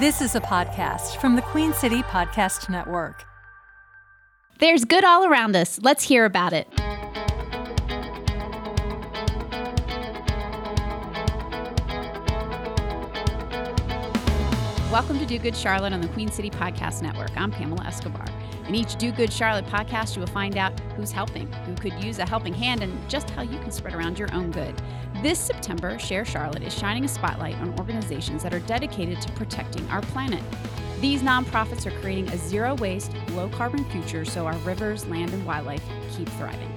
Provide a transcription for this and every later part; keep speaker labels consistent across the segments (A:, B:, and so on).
A: This is a podcast from the Queen City Podcast Network.
B: There's good all around us. Let's hear about it. Welcome to Do Good Charlotte on the Queen City Podcast Network. I'm Pamela Escobar. In each Do Good Charlotte podcast, you will find out who's helping, who could use a helping hand, and just how you can spread around your own good. This September, Share Charlotte is shining a spotlight on organizations that are dedicated to protecting our planet. These nonprofits are creating a zero waste, low carbon future so our rivers, land, and wildlife keep thriving.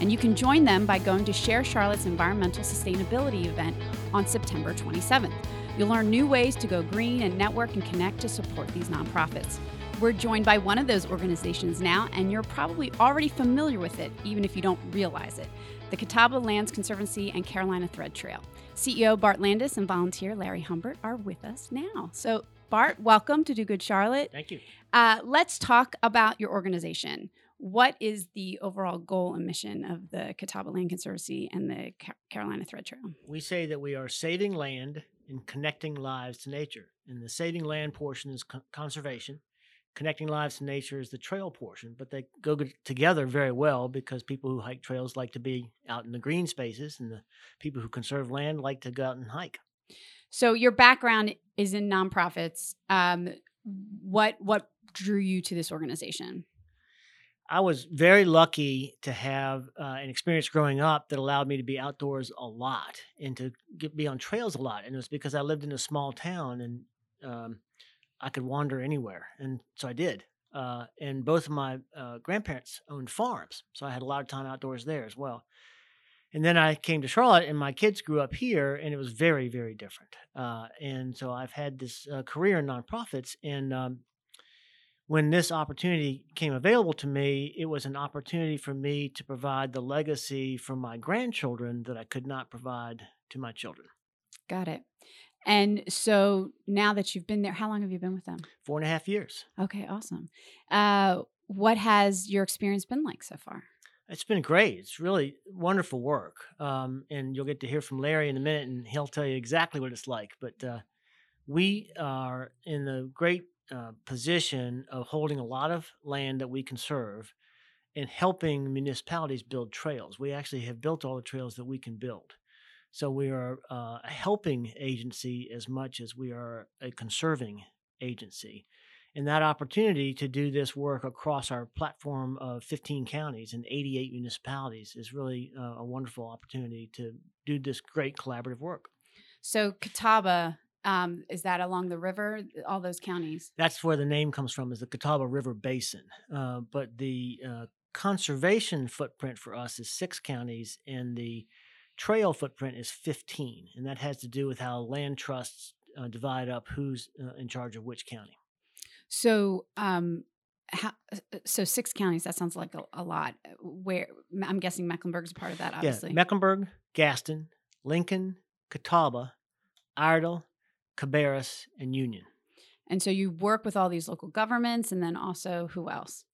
B: And you can join them by going to Share Charlotte's environmental sustainability event on September 27th. You'll learn new ways to go green and network and connect to support these nonprofits. We're joined by one of those organizations now, and you're probably already familiar with it, even if you don't realize it the Catawba Lands Conservancy and Carolina Thread Trail. CEO Bart Landers and volunteer Larry Humbert are with us now. So, Bart, welcome to Do Good Charlotte.
C: Thank you.
B: Uh, let's talk about your organization. What is the overall goal and mission of the Catawba Land Conservancy and the Carolina Thread Trail?
C: We say that we are saving land and connecting lives to nature. And the saving land portion is co- conservation. Connecting lives to nature is the trail portion, but they go together very well because people who hike trails like to be out in the green spaces, and the people who conserve land like to go out and hike.
B: So your background is in nonprofits. Um, what what drew you to this organization?
C: I was very lucky to have uh, an experience growing up that allowed me to be outdoors a lot and to get, be on trails a lot. And it was because I lived in a small town and um, I could wander anywhere. And so I did. Uh, and both of my uh, grandparents owned farms. So I had a lot of time outdoors there as well. And then I came to Charlotte, and my kids grew up here, and it was very, very different. Uh, and so I've had this uh, career in nonprofits, and um, when this opportunity came available to me, it was an opportunity for me to provide the legacy for my grandchildren that I could not provide to my children.
B: Got it. And so now that you've been there, how long have you been with them?
C: Four and a half years.
B: Okay, awesome. Uh, what has your experience been like so far?
C: It's been great. It's really wonderful work. Um, and you'll get to hear from Larry in a minute, and he'll tell you exactly what it's like. But uh, we are in the great uh, position of holding a lot of land that we conserve and helping municipalities build trails. We actually have built all the trails that we can build. So we are uh, a helping agency as much as we are a conserving agency. And that opportunity to do this work across our platform of 15 counties and 88 municipalities is really uh, a wonderful opportunity to do this great collaborative work.
B: So Catawba um, is that along the river, all those counties?
C: That's where the name comes from, is the Catawba River Basin. Uh, but the uh, conservation footprint for us is six counties, and the trail footprint is 15. And that has to do with how land trusts uh, divide up who's uh, in charge of which county.
B: So, um, how, uh, so six counties. That sounds like a, a, lot. Where I'm guessing Mecklenburg is part of that. Obviously,
C: yeah, Mecklenburg, Gaston, Lincoln, Catawba, Iredell, Cabarrus, and Union.
B: And so you work with all these local governments, and then also who else?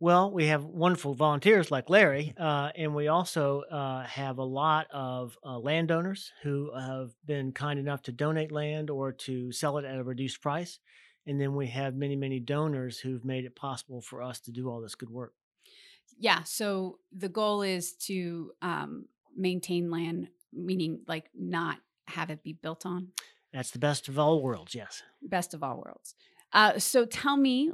C: Well, we have wonderful volunteers like Larry, uh, and we also uh, have a lot of uh, landowners who have been kind enough to donate land or to sell it at a reduced price. And then we have many, many donors who've made it possible for us to do all this good work.
B: Yeah. So the goal is to um, maintain land, meaning like not have it be built on.
C: That's the best of all worlds, yes.
B: Best of all worlds. Uh, so tell me,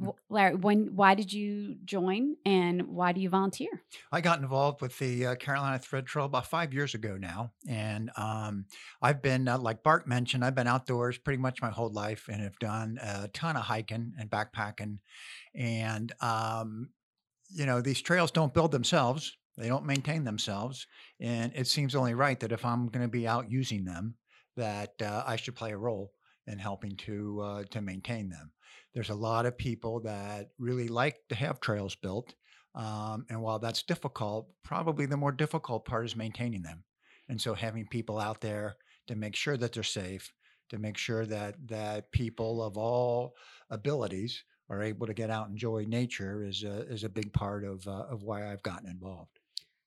B: mm. Larry, when why did you join and why do you volunteer?
D: I got involved with the uh, Carolina Thread Trail about five years ago now, and um, I've been uh, like Bart mentioned, I've been outdoors pretty much my whole life and have done a ton of hiking and backpacking, and um, you know these trails don't build themselves; they don't maintain themselves, and it seems only right that if I'm going to be out using them that uh, I should play a role in helping to uh, to maintain them. There's a lot of people that really like to have trails built, um, and while that's difficult, probably the more difficult part is maintaining them. And so, having people out there to make sure that they're safe, to make sure that that people of all abilities are able to get out and enjoy nature is a, is a big part of uh, of why I've gotten involved.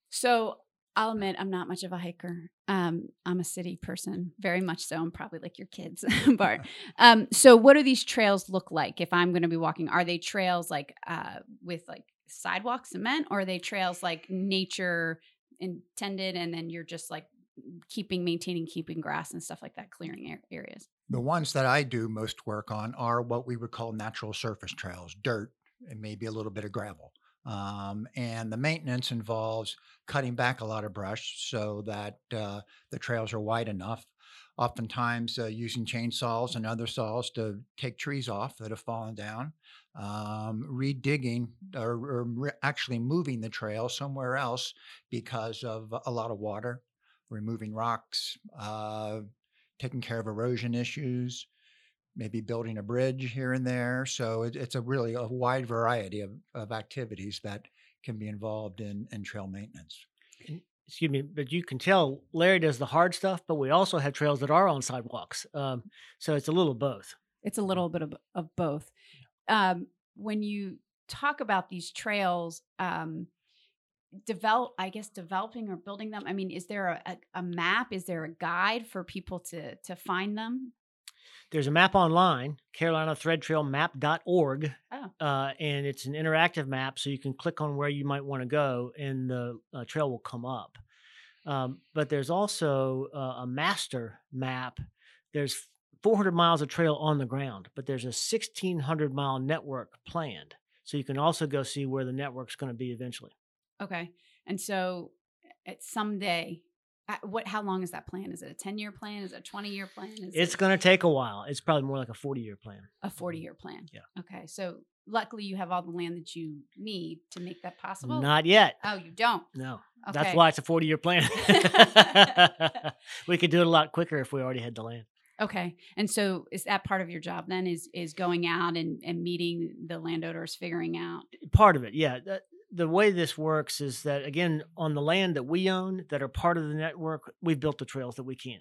B: So I'll admit I'm not much of a hiker. Um, I'm a city person, very much so. I'm probably like your kids, Bart. Um, so, what do these trails look like if I'm going to be walking? Are they trails like uh, with like sidewalk cement, or are they trails like nature intended, and then you're just like keeping, maintaining, keeping grass and stuff like that, clearing areas?
D: The ones that I do most work on are what we would call natural surface trails, dirt and maybe a little bit of gravel. Um, and the maintenance involves cutting back a lot of brush so that uh, the trails are wide enough. Oftentimes, uh, using chainsaws and other saws to take trees off that have fallen down, um, redigging or, or re- actually moving the trail somewhere else because of a lot of water, removing rocks, uh, taking care of erosion issues, maybe building a bridge here and there. So it, it's a really a wide variety of, of activities that can be involved in, in trail maintenance.
C: Excuse me, but you can tell Larry does the hard stuff, but we also have trails that are on sidewalks. Um, so it's a little of both.
B: It's a little bit of, of both. Um, when you talk about these trails, um, develop i guess developing or building them i mean is there a, a, a, map is there a guide for people to to find them
C: there's a map online, carolinathreadtrailmap.org,
B: oh.
C: uh, and it's an interactive map, so you can click on where you might want to go, and the uh, trail will come up. Um, but there's also uh, a master map. There's 400 miles of trail on the ground, but there's a 1,600 mile network planned. So you can also go see where the network's going to be eventually.
B: Okay, and so at someday what? How long is that plan? Is it a ten year plan? Is it a twenty year plan? Is
C: it's
B: it
C: going to take a while. It's probably more like a forty year plan.
B: a mm-hmm. forty year plan?
C: Yeah.
B: Okay, so luckily you have all the land that you need to make that possible.
C: Not yet.
B: Oh, you don't.
C: No.
B: Okay.
C: That's why it's a 40 year plan. we could do it a lot quicker if we already had the land.
B: Okay, and so is that part of your job then? Is is going out and and meeting the landowners, figuring out?
C: Part of it, yeah. The way this works is that again on the land that we own that are part of the network we've built the trails that we can.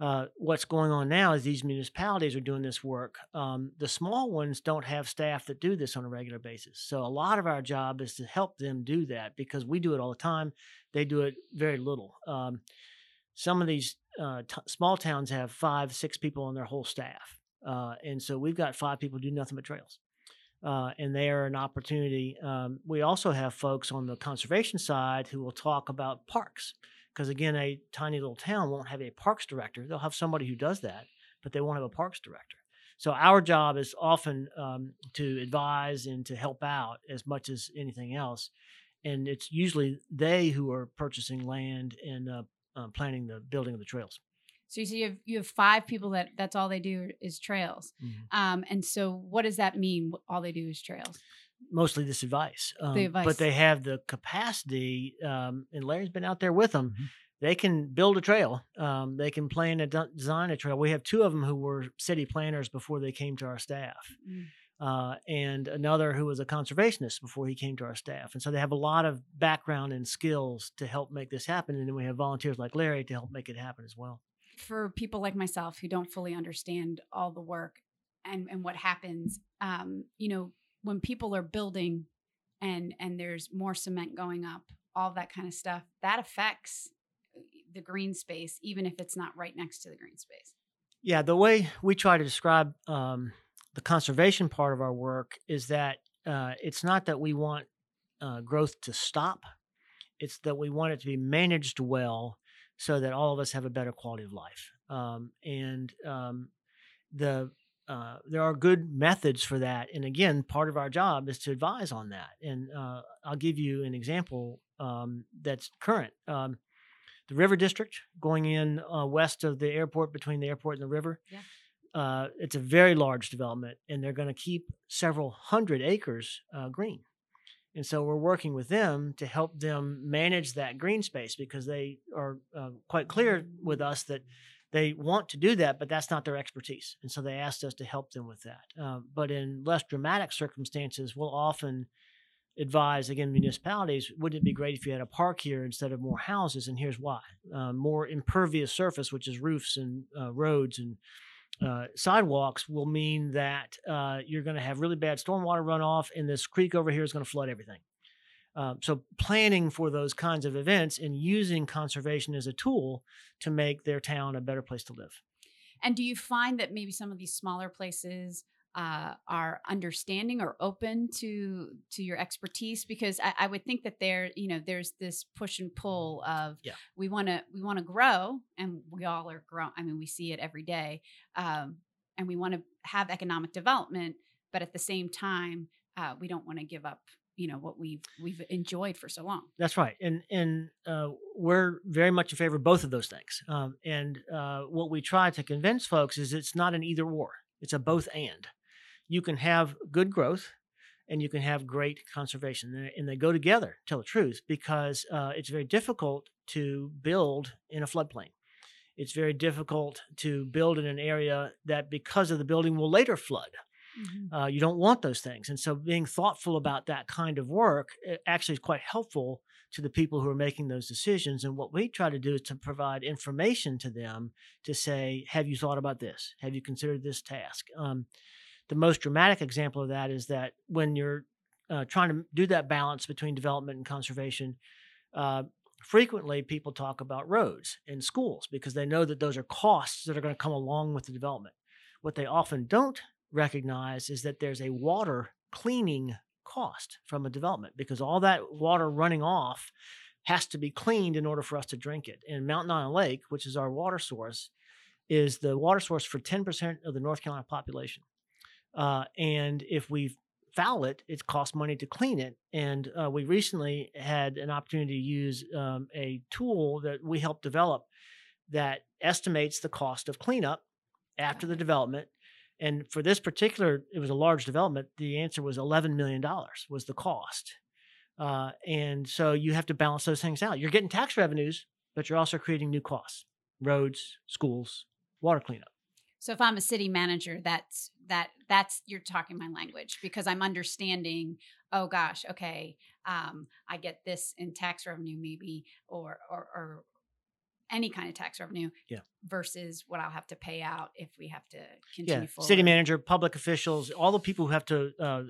C: Uh, what's going on now is these municipalities are doing this work. Um, the small ones don't have staff that do this on a regular basis. So a lot of our job is to help them do that because we do it all the time. They do it very little. Um, some of these uh, t- small towns have five six people on their whole staff. Uh, and so we've got five people do nothing but trails uh, and they are an opportunity. Um, we also have folks on the conservation side who will talk about parks, because again, a tiny little town won't have a parks director. They'll have somebody who does that, but they won't have a parks director. So our job is often um, to advise and to help out as much as anything else, and it's usually they who are purchasing land and uh, uh, planning the building of the trails.
B: So you see, you have, you have five people that that's all they do is trails.
C: Mm-hmm.
B: Um, and so what does that mean? All they do is trails.
C: Mostly this advice, um,
B: the advice.
C: but they have the capacity. Um, and Larry's been out there with them.
D: Mm-hmm.
C: They can build a trail. Um, they can plan and design a trail. We have two of them who were city planners before they came to our staff.
B: Mm.
C: Uh, and another who was a conservationist before he came to our staff. And so they have a lot of background and skills to help make this happen. And then we have volunteers like Larry to help make it happen as well
B: for people like myself who don't fully understand all the work and and what happens um you know when people are building and and there's more cement going up all that kind of stuff that affects uh, the green space even if it's not right next to the green space.
C: Yeah the way we try to describe um, the conservation part of our work is that uh, it's not that we want uh, growth to stop. It's that we want it to be managed well so that all of us have a better quality of life. Um, and um, the uh, there are good methods for that. And again, part of our job is to advise on that. And uh, I'll give you an example um, that's current. Um, the River District going in uh, west of the airport, between the airport and the river.
B: Yeah.
C: Uh, it's a very large development, and they're going to keep several hundred acres uh, green. And so we're working with them to help them manage that green space because they are uh, quite clear with us that they want to do that, but that's not their expertise. And so they asked us to help them with that. Uh, but in less dramatic circumstances, we'll often advise again municipalities wouldn't it be great if you had a park here instead of more houses and here's why uh, more impervious surface which is roofs and uh, roads and uh, sidewalks will mean that uh, you're going to have really bad stormwater runoff, and this creek over here is going to flood everything. Um, so planning for those kinds of events and using conservation as a tool to make their town a better place to live.
B: And do you find that maybe some of these smaller places uh, are understanding or open to to your expertise? Because I, I would think that there, you know, there's this push and pull of
C: Yeah.
B: we want to we want to grow, and we all are growing. I mean, we see it every day, um, and we want to have economic development, but at the same time, uh, we don't want to give up, you know, what we've we've enjoyed for so long.
C: That's right, and and uh, we're very much in favor of both of those things. Um, and uh, what we try to convince folks is it's not an either or; it's a both and. You can have good growth, and you can have great conservation, and they- go together. Tell the truth, because uh, it's very difficult to build in a floodplain. It's very difficult to build in an area that, because of the building, will later flood. Uh, you don't want those things. And so being thoughtful about that kind of work uh, actually is quite helpful to the people who are making those decisions. And what we try to do is to provide information to them to say, have you thought about this? Have you considered this task? Um, the most dramatic example of that is that when you're uh, trying to do that balance between development and conservation, uh, frequently people talk about roads and schools because they know that those are costs that are going to come along with the development. What they often don't recognize is that there's a water cleaning cost from a development because all that water running off has to be cleaned in order for us to drink it. And Mountain Island Lake, which is our water source, is the water source for 10% of the North Carolina population. Uh, and if we foul it, it costs money to clean it. And uh, we recently had an opportunity to use um, a tool that we helped develop that estimates the cost of cleanup after the development. And for this particular, it was a large development. The answer was $11 million was the cost. Uh, and so you have to balance those things out. You're getting tax revenues, but you're also creating new costs roads, schools, water cleanup.
B: So if I'm a city manager, that's that that's you're talking my language because I'm understanding. Oh gosh, okay, um, I get this in tax revenue, maybe, or or, or any kind of tax revenue.
C: Yeah.
B: Versus what I'll have to pay out if we have to continue
C: Yeah,
B: forward.
C: city manager, public officials, all the people who have to uh,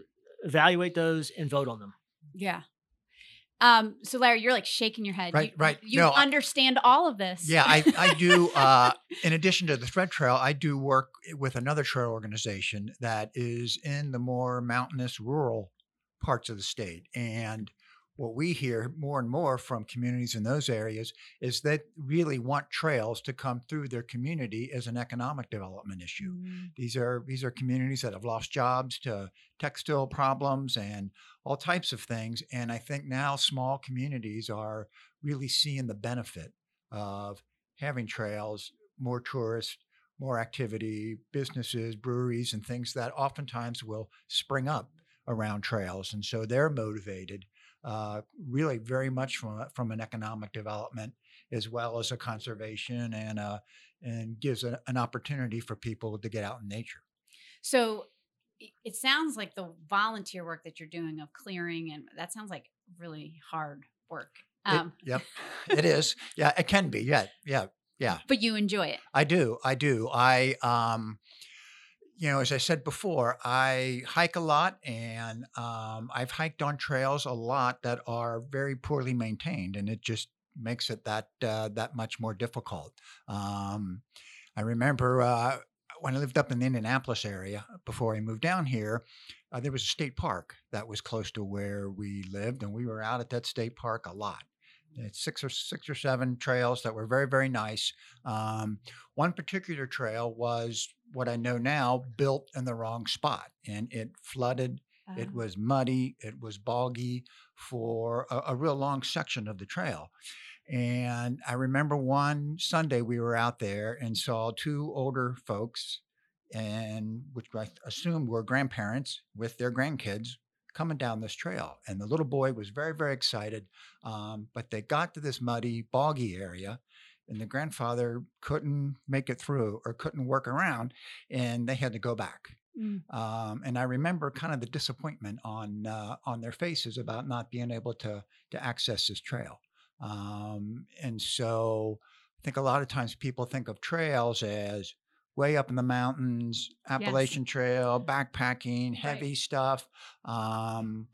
C: evaluate those and vote on them.
B: Yeah. Um. So Larry, you're like shaking your head.
D: Right,
B: You,
D: right.
B: You
D: No, I-
B: understand all of this.
D: Yeah, I, I do. Uh, in addition to the Thread Trail, I do work with another trail organization that is in the more mountainous, rural parts of the state. And what we hear more and more from communities in those areas is that they really want trails to come through their community as an economic development issue.
B: Mm,
D: These are these are communities that have lost jobs to textile problems and all types of things. And I think now small communities are really seeing the benefit of having trails, more tourists, more activity, businesses, breweries, and things that oftentimes will spring up around trails. And so they're motivated uh, really very much from, from an economic development as well as a conservation and uh, and gives a, an opportunity for people to get out in nature.
B: So it sounds like the volunteer work that you're doing of clearing and that sounds like really hard work.
D: It-
B: Um,
D: yep, it is. Yeah, it can be. Yeah, yeah, yeah.
B: but you enjoy it.
D: I do. I do. I, um, you know, as I said before, I hike a lot, and um, I've hiked on trails a lot that are very poorly maintained, and it just makes it that uh, that much more difficult. Um, I remember uh, when I lived up in the Indianapolis area before I moved down here. Uh, there was a state park that was close to where we lived, and we were out at that state park a lot. It's six or six or seven trails that were very very nice. Um, one particular trail was what I know now built in the wrong spot, and it flooded. It
B: Um,
D: was muddy. It was boggy for a, a real long section of the trail. And I remember one Sunday we were out there and saw two older folks, and which I assumed were grandparents with their grandkids coming down this trail. And the little boy was very, very excited. Um, but they got to this muddy, boggy area, and the grandfather couldn't make it through or couldn't work around, and they had to go back.
B: Mm.
D: Um, and I remember kind of the disappointment on uh, on their faces about not being able to to access this trail. Um, and so I think a lot of times people think of trails as way up in the mountains, Appalachian Trail, backpacking, heavy stuff. Um,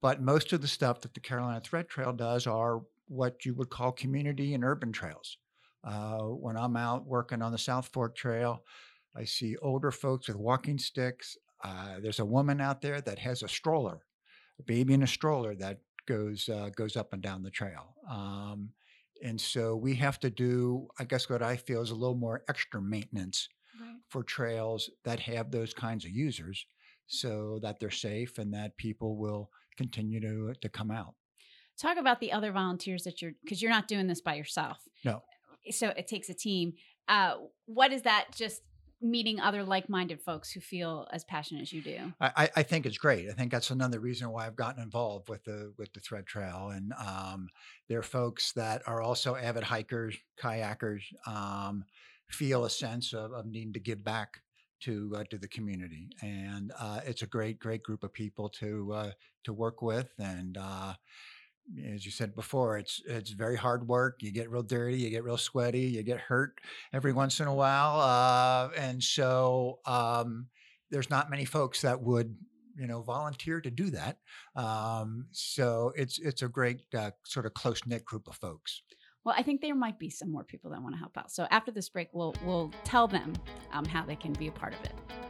D: but most of the stuff that the Carolina Thread Trail does are what you would call community and urban trails. Uh, when I'm out working on the South Fork Trail, I see older folks with walking sticks. Uh, there's a woman out there that has a stroller, a baby in a stroller that goes uh, goes up and down the trail. Um, and so we have to do, I guess, what I feel is a little more extra maintenance
B: Right.
D: for trails that have those kinds of users, so that they're safe and that people will continue to to come out.
B: Talk about the other volunteers that you're because you're not doing this by yourself.
D: No.
B: So it takes a team. Uh, what is that? Just meeting other like-minded folks who feel as passionate as you do.
D: I, I- think it's great. I think that's another reason why I've gotten involved with the with the Thread Trail, and um, there are folks that are also avid hikers, kayakers, um, feel a sense of, of needing to give back to uh, to the community, and uh, it's a great great group of people to uh, to work with, and uh, as you said before, it's it's very hard work. You get real dirty, you get real sweaty, you get hurt every once in a while, uh, and so um, there's not many folks that would you know volunteer to do that. Um, so it's it's a great uh, sort of close knit group of folks.
B: Well, I think there might be some more people that want to help out. So after this break, we'll we'll tell them um, how they can be a part of it.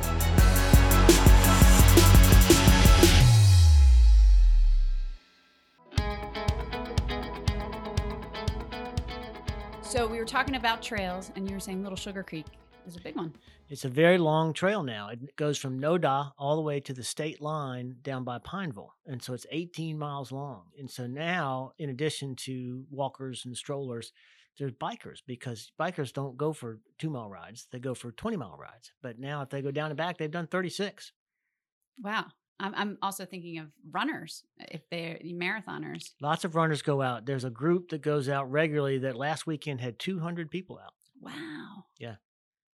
B: Were talking about trails, and you were saying Little Sugar Creek is a big one.
C: It's a very long trail now. It goes from Noda all the way to the state line down by Pineville. And so it's 18 miles long. And so now, in addition to walkers and strollers, there's bikers because bikers don't go for two mile rides, they go for 20 mile rides. But now, if they go down and back, they've done 36.
B: Wow. I'm, I'm also thinking of runners, uh, if they're marathoners.
C: Lots of runners go out. There's a group that goes out regularly that last weekend had 200 people out.
B: Wow.
C: Yeah.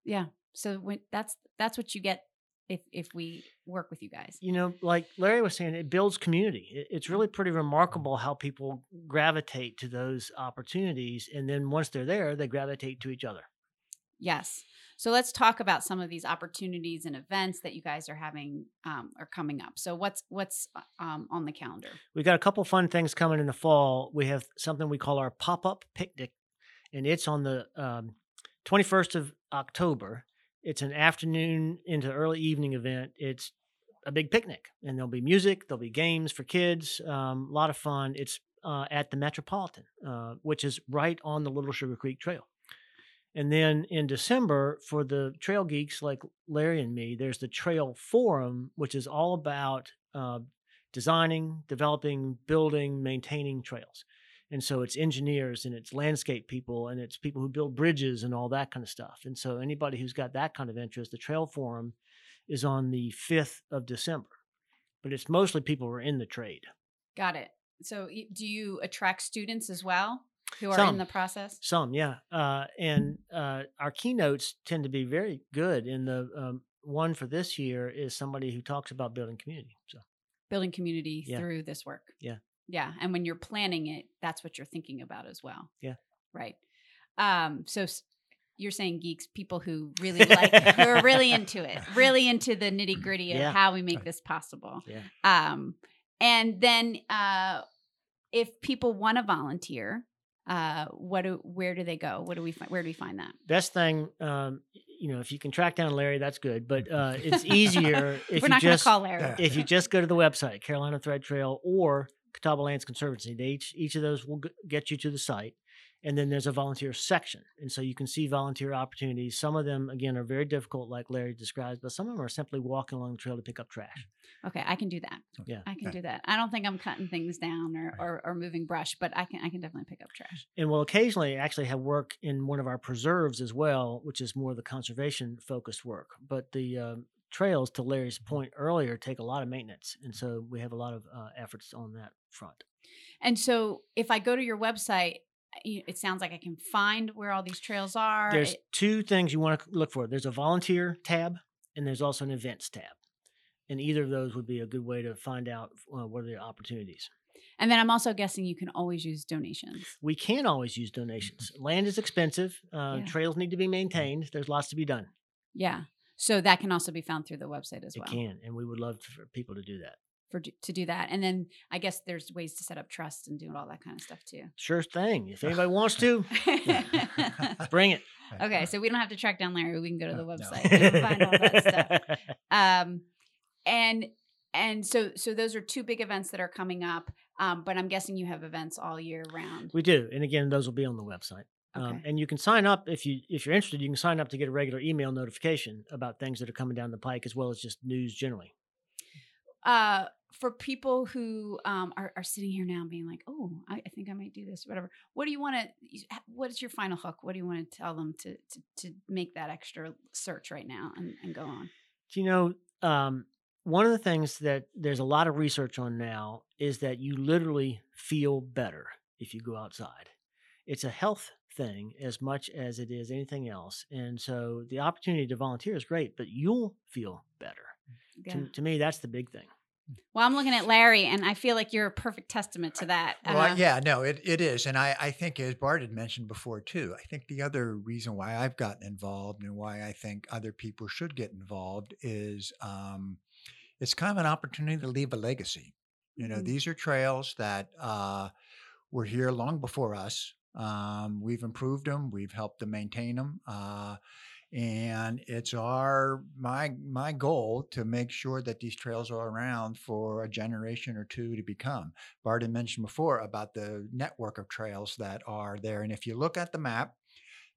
B: Yeah. So when that's that's what you get if if we work with you guys.
C: you know, like Larry was saying, it builds community. It, it's really pretty remarkable how people gravitate to those opportunities. And then once they're there, they gravitate to each other.
B: Yes. So let's talk about some of these opportunities and events that you guys are having um, are coming up. So what's what's uh, um, on the calendar?
C: We've got a couple fun things coming in the fall. We have something we call our pop up picnic, and it's on the um, 21st of October. It's an afternoon into early evening event. It's a big picnic, and there'll be music, there'll be games for kids, um, a lot of fun. It's uh, at the Metropolitan, uh, which is right on the Little Sugar Creek Trail. And then in December, for the trail geeks like Larry and me, there's the Trail Forum, which is all about uh, designing, developing, building, maintaining trails. And so it's engineers and it's landscape people and it's people who build bridges and all that kind of stuff. And so anybody who's got that kind of interest, the Trail Forum is on the 5th of December. But it's mostly people who are in the trade.
B: Got it. So do you attract students as well who are
C: Some.
B: in the process?
C: Some, yeah. Uh, and uh, our keynotes tend to be very good. And the um, one for this year is somebody who talks about building community. So
B: Building community
C: Yeah.
B: through this work.
C: Yeah.
B: Yeah. And when you're planning it, that's what you're thinking about as well.
C: Yeah.
B: Right. Um, so you're saying geeks, people who really like, who are really into it, really into the nitty gritty of
C: Yeah.
B: how we make this possible.
C: Yeah.
B: Um, and then uh, if people want to volunteer, uh, what do, where do they go? What do we find? Where do we find that?
C: best thing, um, you know, if you can track down Larry, that's good. But uh, it's easier if
B: We're
C: you
B: not going to
C: just
B: call Larry.
C: If you just go to the website, Carolina Thread Trail, or Catawba Lands Conservancy. They each each of those will g- get you to the site, and then there's a volunteer section, and so you can see volunteer opportunities. Some of them, again, are very difficult, like Larry describes, but some of them are simply walking along the trail to pick up trash.
B: Okay, I can do that.
C: Yeah.
B: I can
D: Okay.
B: do that. I don't think I'm cutting things down or,
D: Right.
B: or, or moving brush, but I can I can definitely pick up trash.
C: and we'll occasionally actually have work in one of our preserves as well, which is more the conservation focused work. But the um, trails, to Larry's point earlier, take a lot of maintenance, and so we have a lot of uh, efforts on that front.
B: And so if I go to your website, y- it sounds like I can find where all these trails are.
C: There's
B: It-
C: two things you want to look for. There's a volunteer tab, and there's also an events tab. And either of those would be a good way to find out uh, what are the opportunities.
B: and then I'm also guessing you can always use donations.
C: We can always use donations. Land is expensive. Uh,
B: Yeah.
C: Trails need to be maintained. There's lots to be done.
B: Yeah. So that can also be found through the website as
C: It
B: well.
C: can, and we would love for people to do that.
B: For to do that. And then I guess there's ways to set up trust and do all that kind of stuff too.
C: Sure thing. If anybody wants to, bring it.
B: okay, so we don't have to track down Larry. We can go to the
D: No.
B: website and find all that stuff. Um, and and so so those are two big events that are coming up. Um, but I'm guessing you have events all year round.
C: We do, and again, those will be on the website. Um, and you can sign up if you if you're interested. You can sign up to get a regular email notification about things that are coming down the pike, as well as just news generally.
B: uh, for people who um, are, are sitting here now and being like, oh, I, I think I might do this, whatever. What do you want to, what is your final hook? What do you want to tell them to, to, to make that extra search right now and, and go on?
C: Do you know, um, one of the things that there's a lot of research on now is that you literally feel better if you go outside. It's a health thing as much as it is anything else. And so the opportunity to volunteer is great, but you'll feel better.
B: Yeah.
C: To, to me, that's the big thing.
B: Well, I'm looking at Larry and I feel like you're a perfect testament to that.
D: Well,
B: Uh,
D: yeah, no, it, it is. And I, I think, as Bart had mentioned before, too, I think the other reason why I've gotten involved and why I think other people should get involved is um, it's kind of an opportunity to leave a legacy. You know,
B: Mhm.
D: these are trails that uh, were here long before us. Um, we've improved them, we've helped to maintain them. Uh, and it's our my my goal to make sure that these trails are around for a generation or two to become. Bart had mentioned before about the network of trails that are there, and if you look at the map,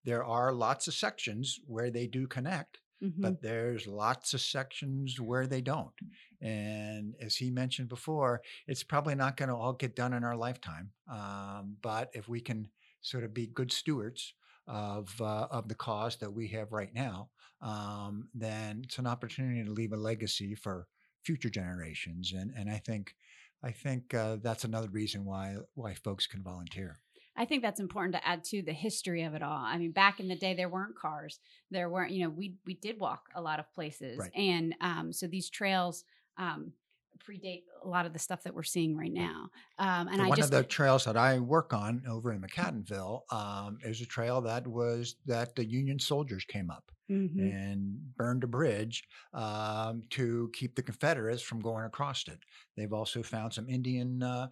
D: there are lots of sections where they do connect,
B: mhm.
D: but there's lots of sections where they don't. And as he mentioned before, it's probably not going to all get done in our lifetime. Um, but if we can sort of be good stewards of uh, of the cause that we have right now, um, then it's an opportunity to leave a legacy for future generations. And and I think I think uh, that's another reason why why folks can volunteer.
B: I think that's important to add to the history of it all. I mean, back in the day, there weren't cars. There weren't, you know, we we did walk a lot of places,
D: Right.
B: and um, so these trails um, predate a lot of the stuff that we're seeing right now. Um, and
D: So
B: I
D: one
B: just
D: of the trails that I work on over in McAdenville um, is a trail that was that the Union soldiers came up
B: Mhm.
D: and burned a bridge um, to keep the Confederates from going across it. They've also found some Indian uh,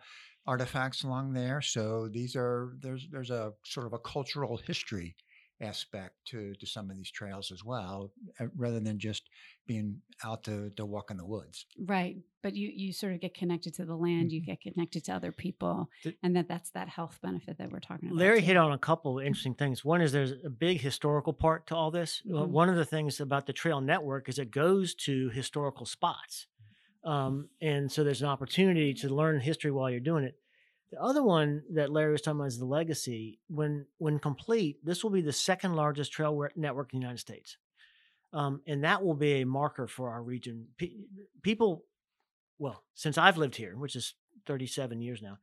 D: artifacts along there. So these are there's there's a sort of a cultural history aspect to to some of these trails as well, uh, rather than just being out to to walk in the woods.
B: right, but you you sort of get connected to the land,
D: Mm-hmm.
B: you get connected to other people,
C: Th-
B: and that that's that health benefit that we're talking about.
C: Larry
B: too.
C: hit on a couple of interesting things. One is there's a big historical part to all this.
B: Mhm.
C: One of the things about the Trail Network is it goes to historical spots. Um, and so there's an opportunity to learn history while you're doing it. The other one that Larry was talking about is the legacy. When when complete, this will be the second largest trail network in the United States, um, and that will be a marker for our region. Pe- people, well, since I've lived here, which is 37 years now,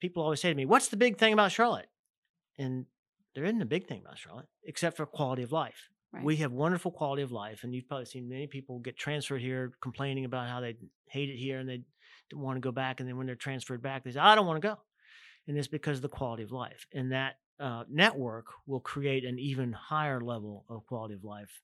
C: people always say to me, "What's the big thing about Charlotte?" And there isn't a big thing about Charlotte except for quality of life.
B: Right.
C: We have wonderful quality of life, and you've probably seen many people get transferred here complaining about how they hate it here and they want to go back. And then when they're transferred back, they say, "I don't want to go," and it's because of the quality of life. And that uh, network will create an even higher level of quality of life,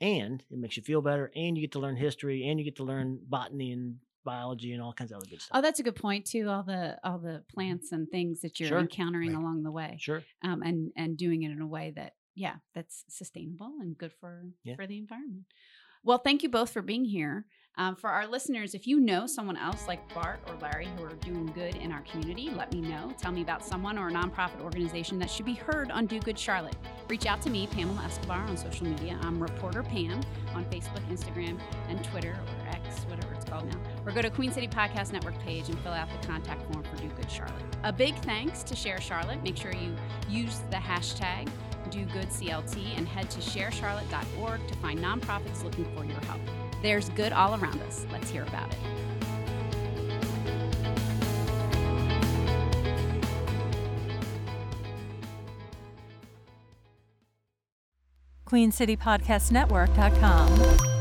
C: and it makes you feel better, and you get to learn history, and you get to learn botany and biology and all kinds of other good stuff.
B: Oh, that's a good point too. All the all the plants and things that you're
C: Sure.
B: encountering
D: Right.
B: along the way.
C: Sure.
B: um, and and doing it in a way that yeah that's sustainable and good for
C: Yeah.
B: for the environment well thank you both for being here Um, for our listeners, if you know someone else like Bart or Larry who are doing good in our community, let me know. Tell me about someone or a nonprofit organization that should be heard on Do Good Charlotte. Reach out to me, Pamela Escobar, on social media. I'm Reporter Pam on Facebook, Instagram, and Twitter, or X, whatever it's called now. Or go to Queen City Podcast Network page and fill out the contact form for Do Good Charlotte. A big thanks to Share Charlotte. Make sure you use the hashtag Do Good CLT and head to sharecharlotte.org to find nonprofits looking for your help. There's good all around us. Let's hear about it.
A: QueenCityPodcastNetwork.com.